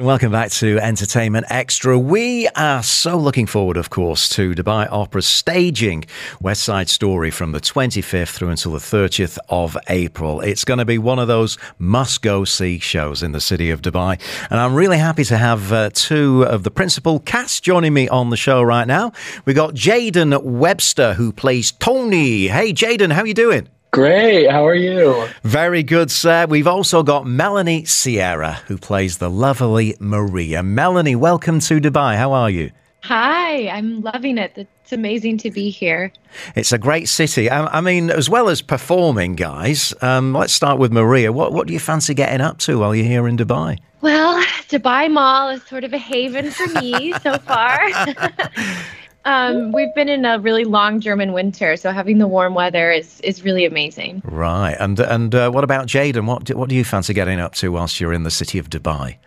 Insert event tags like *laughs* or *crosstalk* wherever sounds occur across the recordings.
Welcome back to Entertainment Extra. We are so looking forward, of course, to Dubai Opera's staging West Side Story from the 25th through until the 30th of April. It's going to be one of those must go see shows in the city of Dubai. And I'm really happy to have uh, two of the principal cast joining me on the show right now. We got Jadon Webster, who plays Tony. Hey, Jadon, how are you doing? Great. How are you? Very good, sir. We've also got Melanie Sierra, who plays the lovely Maria. Melanie, welcome to Dubai. How are you? Hi, I'm loving it. It's amazing to be here. It's a great city. I, I mean, as well as performing, guys, um, let's start with Maria. What, what do you fancy getting up to while you're here in Dubai? Well, Dubai Mall is sort of a haven for me so far. *laughs* *laughs* Um, we've been in a really long German winter, so having the warm weather is, is really amazing. Right, and and uh, what about Jadon? What do, what do you fancy getting up to whilst you're in the city of Dubai?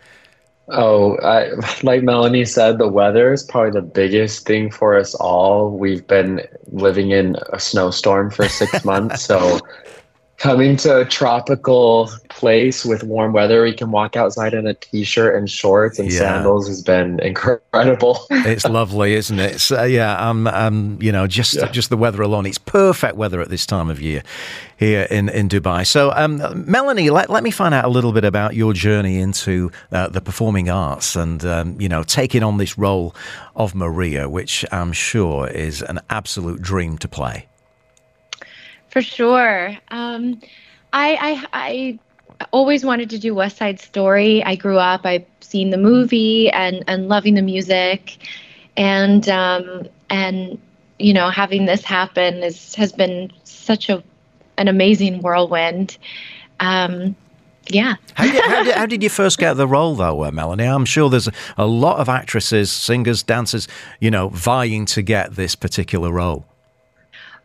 Oh, I, like Melanie said, the weather is probably the biggest thing for us all. We've been living in a snowstorm for six *laughs* months, so coming to a tropical place with warm weather we can walk outside in a t-shirt and shorts and yeah. sandals has been incredible it's lovely isn't it uh, yeah um, um you know just yeah. just the weather alone it's perfect weather at this time of year here in in dubai so um, melanie let, let me find out a little bit about your journey into uh, the performing arts and um, you know taking on this role of maria which i'm sure is an absolute dream to play for sure. Um, I, I, I always wanted to do West Side Story. I grew up, I've seen the movie and, and loving the music. And, um, and, you know, having this happen is, has been such a, an amazing whirlwind. Um, yeah. how, did, how, did, *laughs* how, did, you first get the role, though, uh, Melanie? I'm sure there's a, a lot of actresses, singers, dancers, you know, vying to get this particular role.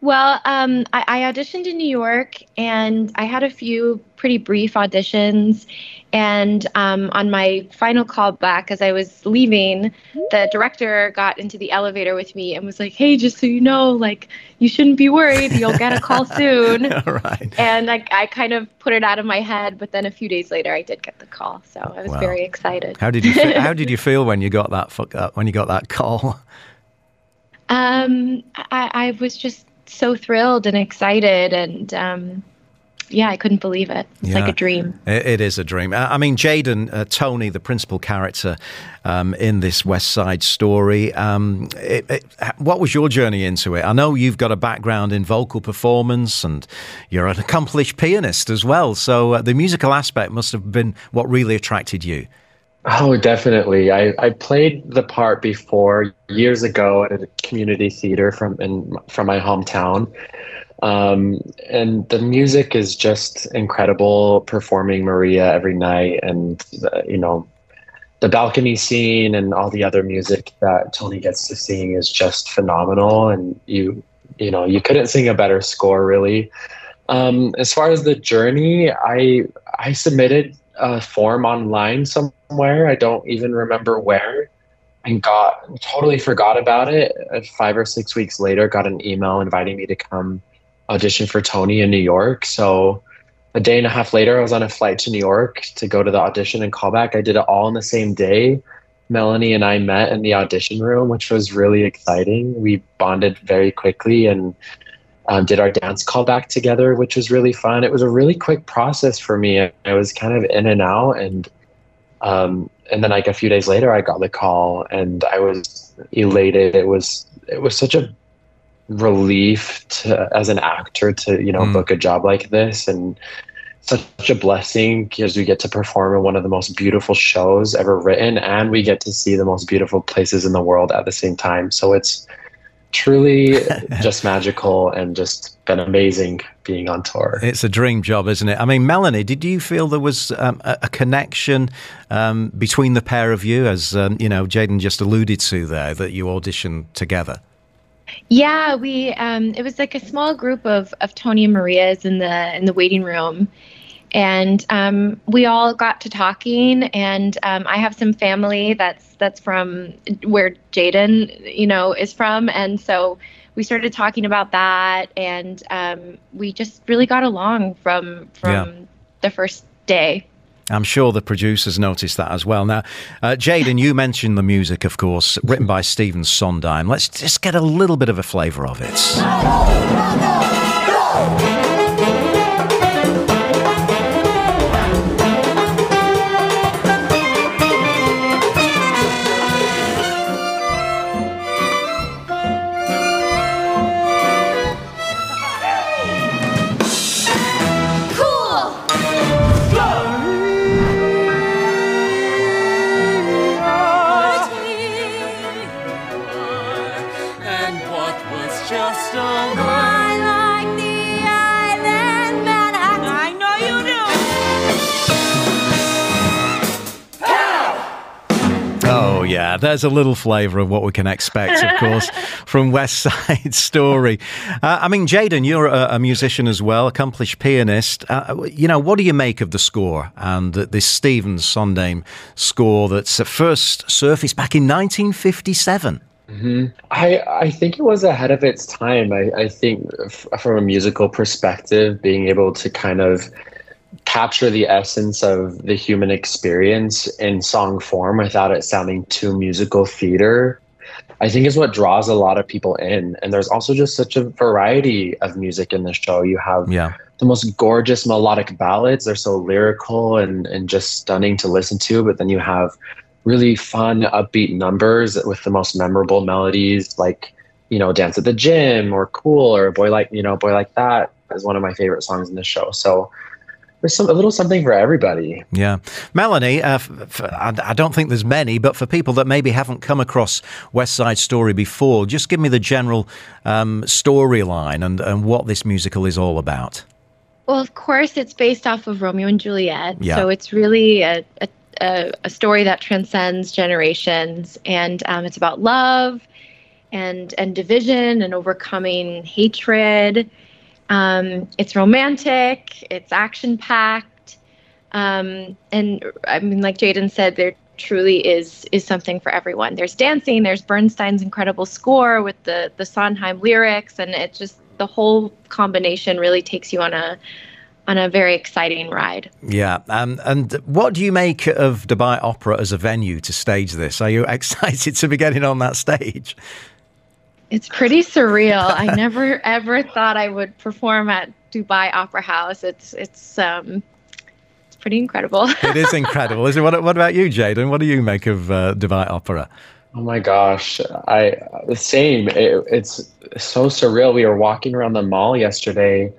Well, um, I, I, auditioned in New York and I had a few pretty brief auditions. And um, on my final call back, as I was leaving, the director got into the elevator with me and was like, "Hey, just so you know, like you shouldn't be worried. You'll get a call *laughs* soon." All right. And like I kind of put it out of my head, but then a few days later, I did get the call, so I was wow. very excited. How did you feel, How did you *laughs* feel when you got that uh, when you got that call? Um, I, I was just so thrilled and excited and um, yeah, I couldn't believe it. It's yeah, like a dream. it is a dream. I mean, Jadon, uh, Tony, the principal character um, in this West Side story, um, it, it, what was your journey into it? I know you've got a background in vocal performance and you're an *laughs* accomplished pianist as well. So uh, the musical aspect must have been what really attracted you. Oh, definitely. I, I played the part before years ago at a community theater from in from my hometown. Um, and the music is just incredible. Performing Maria every night, and the, you know, the balcony scene and all the other music that Tony gets to sing is just phenomenal. And you, you know, you couldn't sing a better score, really. Um, as far as the journey, I I submitted a form online somewhere. I don't even remember where. And got totally forgot about it. Five or six weeks later, got an email inviting me to come audition for Tony in New York. So a day and a half later, I was on a flight to New York to go to the audition and call back. I did it all in the same day. Melanie and I met in the audition room, which was really exciting. We bonded very quickly and um, did our dance callback together, which was really fun. It was a really quick process for me. I was kind of in and out, and um, and then like a few days later, I got the call, and I was elated. It was it was such a relief to, as an actor to you know mm. book a job like this, and such a blessing because we get to perform in one of the most beautiful shows ever written, and we get to see the most beautiful places in the world at the same time. So it's truly *laughs* just magical and just been amazing being on tour. It's a dream job, isn't it? I mean, Melanie, did you feel there was um, a, a, connection um, between the pair of you, as um, you know, Jadon just alluded to there, that you auditioned together? Yeah, we. Um, it was like a small group of of Tony and Maria's in the in the waiting room, and um, we all got to talking and um, i have some family that's that's from where jadon you know is from and so we started talking about that, and um, we just really got along from from Yeah. the first day. I'm sure the producers noticed that as well. Now, uh, Jadon, you mentioned the music, of course, written by Stephen Sondheim. Let's just get a little bit of a flavour of it. There's a little flavour of what we can expect, of *laughs* course, from West *laughs* Side Story. Uh, I mean, Jadon, you're a, a musician as well, accomplished pianist. Uh, you know, what do you make of the score and uh, this Stephen Sondheim score that's at first surfaced back in 1957? I I think it was ahead of its time. I, I think f- from a musical perspective, being able to kind of capture the essence of the human experience in song form without it sounding too musical theater, I think is what draws a lot of people in. And there's also just such a variety of music in the show. You have Yeah. the most gorgeous melodic ballads. They're so lyrical and, and just stunning to listen to. But then you have really fun, upbeat numbers with the most memorable melodies, like, you know, Dance at the Gym or Cool or Boy Like, you know, Boy Like That is one of my favorite songs in the show. So there's some, a little something for everybody. Yeah. Melanie, uh, f- f- I I don't think there's many, but for people that maybe haven't come across West Side Story before, just give me the general um, storyline and, and what this musical is all about. Well, of course, it's based off of Romeo and Juliet. Yeah. So it's really a, a, a, a story that transcends generations. And um, it's about love and, and division and overcoming hatred. Um, it's romantic, it's action packed. Um, and I mean, like Jadon said, there truly is is something for everyone. There's dancing, there's Bernstein's incredible score with the the Sondheim lyrics, and it just the whole combination really takes you on a on a very exciting ride. Yeah. Um, and what do you make of Dubai Opera as a venue to stage this? Are you *laughs* excited to be getting on that stage? It's pretty surreal. I *laughs* never ever thought I would perform at Dubai Opera House. It's it's um it's pretty incredible. *laughs* It is incredible. Is it? What, what about you, Jadon? What do you make of uh, Dubai Opera? Oh my gosh, I the same. It, it's so surreal. We were walking around the mall yesterday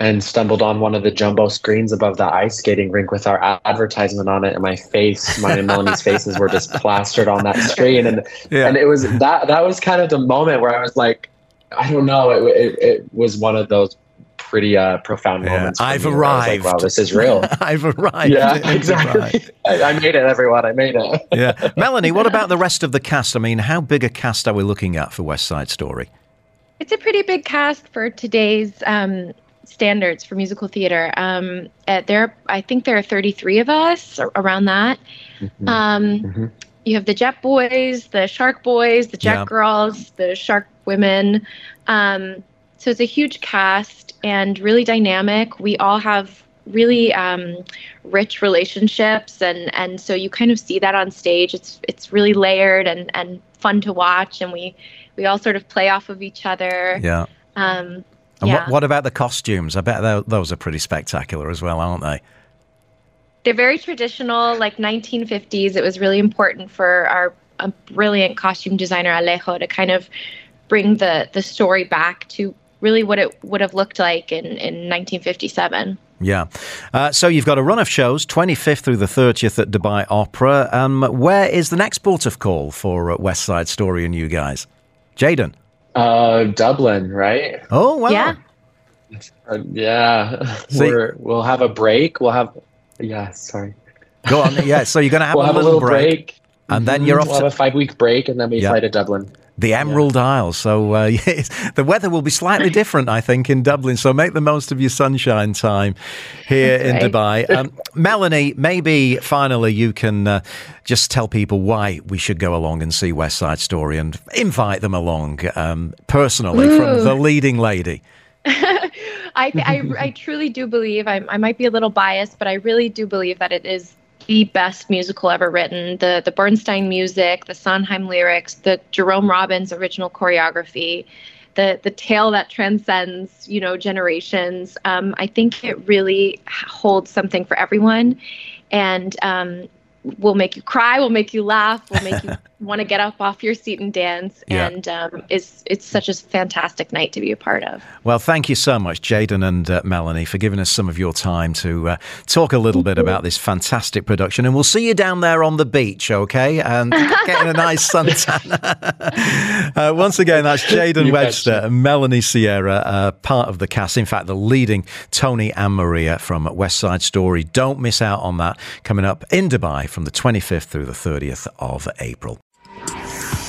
and stumbled on one of the jumbo screens above the ice skating rink with our advertisement on it, and my face, mine and Melanie's faces were just plastered on that screen, and Yeah. and it was that that was kind of the moment where I was like, I don't know, it it, it was one of those pretty uh, profound Yeah, moments. I've me where I was like, arrived. wow, this is real. *laughs* I've arrived. yeah, I've exactly. arrived. *laughs* I, I made it, everyone. I made it. Yeah. *laughs* Melanie, what about the rest of the cast? I mean, how big a cast are we looking at for West Side Story? It's a pretty big cast for today's um, standards for musical theater. Um, uh, there, I think there are 33 of us around that. Um, Mhm. You have the Jet Boys, the Shark Boys, the Jet Yeah. Girls, the Shark Women. Um, so it's a huge cast and really dynamic. We all have really um, rich relationships, and and so you kind of see that on stage. It's it's really layered and and fun to watch, and we we all sort of play off of each other. Yeah. Um, And yeah. what, what about the costumes? I bet those are pretty spectacular as well, aren't they? they're very traditional, like 1950s. It was really important for our a brilliant costume designer Alejo to kind of bring the the story back to really what it would have looked like in in 1957. Yeah. Uh, so you've got a run of shows, 25th through the 30th at Dubai Opera. Um, where is the next port of call for uh, West Side Story and you guys? Jadon. Uh, Dublin, right? Oh, wow. Yeah. Uh, yeah, *laughs* See- We're, we'll have a break. We'll have, yeah, sorry. Go on. Yeah. So you're going to have, *laughs* we'll a, have little a little break, And then you're off We'll to- have a five week break, and then we Yeah. fly to Dublin. The Emerald Isle. So uh, *laughs* yes, the weather will be slightly *laughs* different, I think, in Dublin. So make the most of your sunshine time here That's in. Dubai. *laughs* Um, Melanie, maybe finally you can uh, just tell people why we should go along and see West Side Story and invite them along um, personally from the leading lady. I, I, I truly do believe, I, I might be a little biased, but I really do believe that it is the best musical ever written. The, the Bernstein music, the Sondheim lyrics, the Jerome Robbins original choreography, the, the tale that transcends, you know, generations. Um, I think it really holds something for everyone and um, will make you cry, will make you laugh, will make you *laughs* want to get up off your seat and dance. Yeah. And um, it's, it's such a fantastic night to be a part of. Well, thank you so much, Jadon and uh, Melanie, for giving us some of your time to uh, talk a little bit about this fantastic production. And we'll see you down there on the beach, okay? And *laughs* getting a nice suntan. *laughs* uh, once again, that's Jadon Webster betcha. and Melanie Sierra, uh, part of the cast. In fact, the leading Tony and Maria from West Side Story. Don't miss out on that coming up in Dubai from the 25th through the 30th of April.